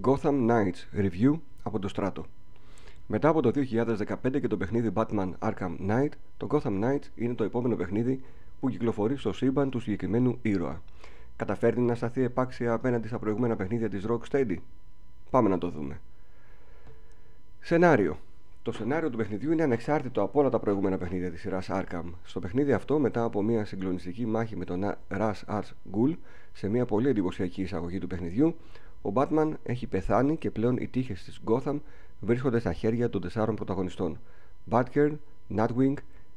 Gotham Knights Review από το Strato. Μετά από το 2015 και το παιχνίδι Batman Arkham Knight, το Gotham Knights είναι το επόμενο παιχνίδι που κυκλοφορεί στο σύμπαν του συγκεκριμένου ήρωα. Καταφέρνει να σταθεί επάξια απέναντι στα προηγούμενα παιχνίδια της Rocksteady. Πάμε να το δούμε. Σενάριο. Το σενάριο του παιχνιδιού είναι ανεξάρτητο από όλα τα προηγούμενα παιχνίδια της σειράς Arkham. Στο παιχνίδι αυτό, μετά από μια συγκλονιστική μάχη με τον Rush Arts Ghoul, σε μια πολύ εντυπωσιακή εισαγωγή του παιχνιδιού, ο Batman έχει πεθάνει και πλέον οι τύχε της Gotham βρίσκονται στα χέρια των τεσσάρων πρωταγωνιστών: Batgirl, Nightwing,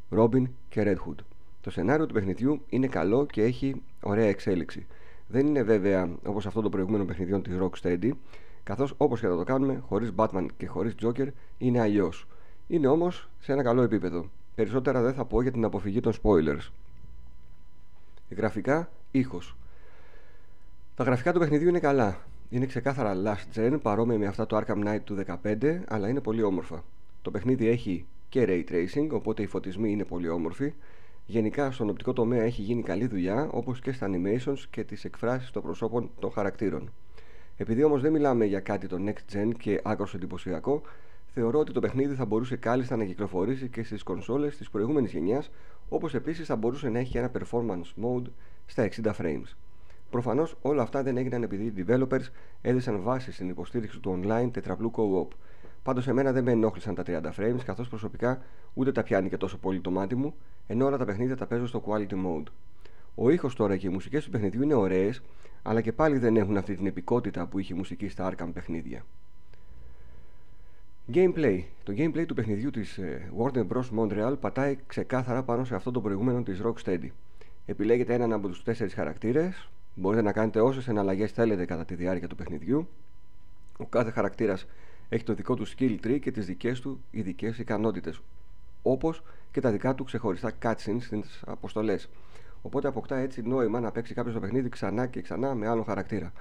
Robin και Red Hood. Το σενάριο του παιχνιδιού είναι καλό και έχει ωραία εξέλιξη. Δεν είναι βέβαια όπως αυτό το προηγούμενο παιχνιδιών της Rocksteady, καθώς όπως και να το κάνουμε, χωρίς Batman και χωρίς Joker είναι αλλιώς. Είναι όμως σε ένα καλό επίπεδο. Περισσότερα δεν θα πω για την αποφυγή των spoilers. Γραφικά, ήχος. Τα γραφικά του παιχνιδιού είναι καλά. Είναι ξεκάθαρα last gen, παρόμοια με αυτά του Arkham Knight του 15, αλλά είναι πολύ όμορφα. Το παιχνίδι έχει και ray tracing, οπότε οι φωτισμοί είναι πολύ όμορφοι. Γενικά στον οπτικό τομέα έχει γίνει καλή δουλειά, όπως και στα animations και τις εκφράσεις των προσώπων των χαρακτήρων. Επειδή όμως δεν μιλάμε για κάτι το next gen και άκρος εντυπωσιακό, θεωρώ ότι το παιχνίδι θα μπορούσε κάλλιστα να κυκλοφορήσει και στις κονσόλες της προηγούμενης γενιάς, όπως επίσης θα μπορούσε να έχει ένα performance mode στα 60 frames. Προφανώς όλα αυτά δεν έγιναν επειδή οι developers έδωσαν βάση στην υποστήριξη του online τετραπλού co-op. Πάντως, εμένα δεν με ενόχλησαν τα 30 frames, καθώς προσωπικά ούτε τα πιάνει και τόσο πολύ το μάτι μου, ενώ όλα τα παιχνίδια τα παίζω στο quality mode. Ο ήχος τώρα και οι μουσικές του παιχνιδιού είναι ωραίες, αλλά και πάλι δεν έχουν αυτή την επικότητα που είχε η μουσική στα Arkham παιχνίδια. Gameplay. Το gameplay του παιχνιδιού της ε, Warner Bros. Montreal πατάει ξεκάθαρα πάνω σε αυτό το προηγούμενο της Rocksteady. Επιλέγετε έναν από τους τέσσερις χαρακτήρες, μπορείτε να κάνετε όσες εναλλαγές θέλετε κατά τη διάρκεια του παιχνιδιού. Ο κάθε χαρακτήρας έχει το δικό του skill tree και τις δικές του ειδικές ικανότητες, όπως και τα δικά του ξεχωριστά cutscenes στις αποστολές. Οπότε αποκτά έτσι νόημα να παίξει κάποιος το παιχνίδι ξανά και ξανά με άλλο χαρακτήρα.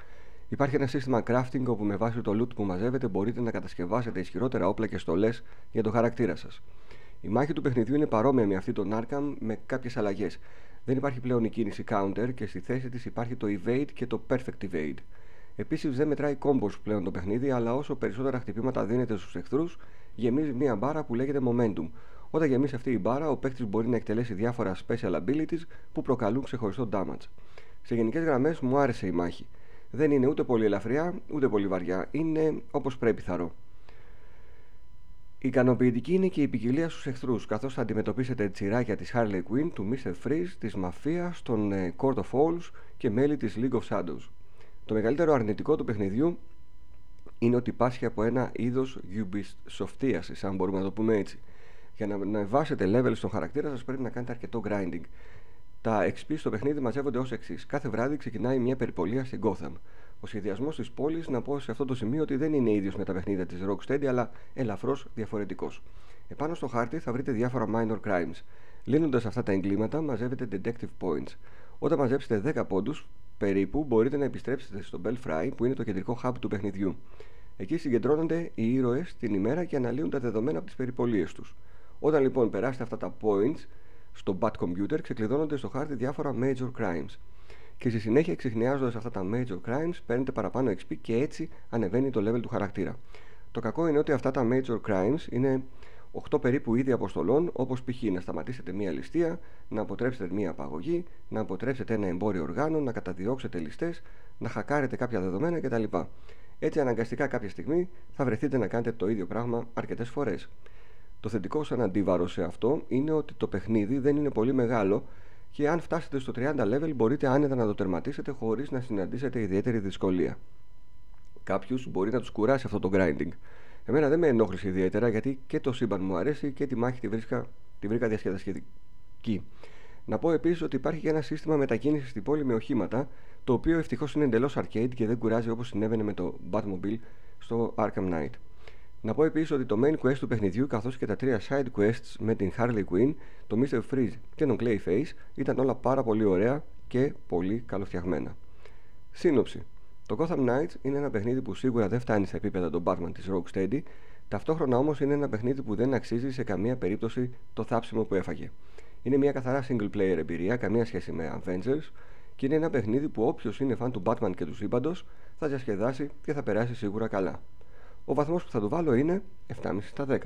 Υπάρχει ένα σύστημα crafting όπου με βάση το loot που μαζεύετε μπορείτε να κατασκευάσετε ισχυρότερα όπλα και στολές για το χαρακτήρα σας. Η μάχη του παιχνιδιού είναι παρόμοια με αυτή των Arkham με κάποιες αλλαγές. Δεν υπάρχει πλέον η κίνηση counter και στη θέση της υπάρχει το evade και το perfect evade. Επίσης δεν μετράει combos πλέον το παιχνίδι, αλλά όσο περισσότερα χτυπήματα δίνετε στους εχθρούς, γεμίζει μια μπάρα που λέγεται momentum, όταν γεμίσει αυτή η μπάρα, ο παίκτης μπορεί να εκτελέσει διάφορα special abilities που προκαλούν ξεχωριστό damage. Σε γενικές γραμμές μου άρεσε η μάχη. Δεν είναι ούτε πολύ ελαφριά ούτε πολύ βαριά. Είναι όπως πρέπει θαρώ. Ικανοποιητική είναι και η ποικιλία στους εχθρούς, καθώς θα αντιμετωπίσετε τσιράκια της Harley Quinn, του Mr. Freeze, της Μαφία, των ε, Court of Owls και μέλη της League of Shadows. Το μεγαλύτερο αρνητικό του παιχνιδιού είναι ότι πάσχει από ένα είδος Ubisoft αν μπορούμε να το πούμε έτσι. Για να ανεβάσετε level στον χαρακτήρα σας πρέπει να κάνετε αρκετό grinding. Τα XP στο παιχνίδι μαζεύονται ως εξής. Κάθε βράδυ ξεκινάει μια περιπολία στην Gotham. Ο σχεδιασμός της πόλης, να πω σε αυτό το σημείο ότι δεν είναι ίδιος με τα παιχνίδια της Rocksteady, αλλά ελαφρώς διαφορετικός. Επάνω στο χάρτη θα βρείτε διάφορα minor crimes. Λύνοντας αυτά τα εγκλήματα, μαζεύετε detective points. Όταν μαζέψετε 10 πόντους περίπου, μπορείτε να επιστρέψετε στο Belfry, που είναι το κεντρικό hub του παιχνιδιού. Εκεί συγκεντρώνονται οι ήρωες την ημέρα και αναλύουν τα δεδομένα από τις περιπολίες τους. Όταν λοιπόν περάσετε αυτά τα points στο Bad Computer, ξεκλειδώνονται στο χάρτη διάφορα major crimes. Και στη συνέχεια, εξηχνιάζοντα αυτά τα major crimes, παίρνετε παραπάνω XP και έτσι ανεβαίνει το level του χαρακτήρα. Το κακό είναι ότι αυτά τα major crimes είναι 8 περίπου είδη αποστολών, όπως π.χ. να σταματήσετε μία ληστεία, να αποτρέψετε μία απαγωγή, να αποτρέψετε ένα εμπόριο οργάνων, να καταδιώξετε ληστές, να χακάρετε κάποια δεδομένα κτλ. Έτσι, αναγκαστικά κάποια στιγμή θα βρεθείτε να κάνετε το ίδιο πράγμα αρκετές φορές. Το θετικό σαν αντίβαρο σε αυτό είναι ότι το παιχνίδι δεν είναι πολύ μεγάλο και αν φτάσετε στο 30 level μπορείτε άνετα να το τερματίσετε χωρίς να συναντήσετε ιδιαίτερη δυσκολία. Κάποιους μπορεί να τους κουράσει αυτό το grinding. Εμένα δεν με ενόχλησε ιδιαίτερα γιατί και το σύμπαν μου αρέσει και τη μάχη τη, βρίσκα, τη βρήκα διασκεδαστική. Να πω επίσης ότι υπάρχει και ένα σύστημα μετακίνησης στην πόλη με οχήματα, το οποίο ευτυχώς είναι εντελώς arcade και δεν κουράζει όπως συνέβαινε με το Batmobile στο Arkham Knight. Να πω επίσης ότι το main quest του παιχνιδιού καθώς και τα τρία side quests με την Harley Quinn, το Mr. Freeze και τον Clayface ήταν όλα πάρα πολύ ωραία και πολύ καλοφτιαγμένα. Σύνοψη. Το Gotham Knights είναι ένα παιχνίδι που σίγουρα δεν φτάνει στα επίπεδα των Batman της Rocksteady, ταυτόχρονα όμως είναι ένα παιχνίδι που δεν αξίζει σε καμία περίπτωση το θάψιμο που έφαγε. Είναι μια καθαρά single player εμπειρία, καμία σχέση με Avengers. και είναι ένα παιχνίδι που όποιος είναι φαν του Batman και του σύμπαντος θα διασκεδάσει και θα περάσει σίγουρα καλά. Ο βαθμός που θα του βάλω είναι 7,5 στα 10.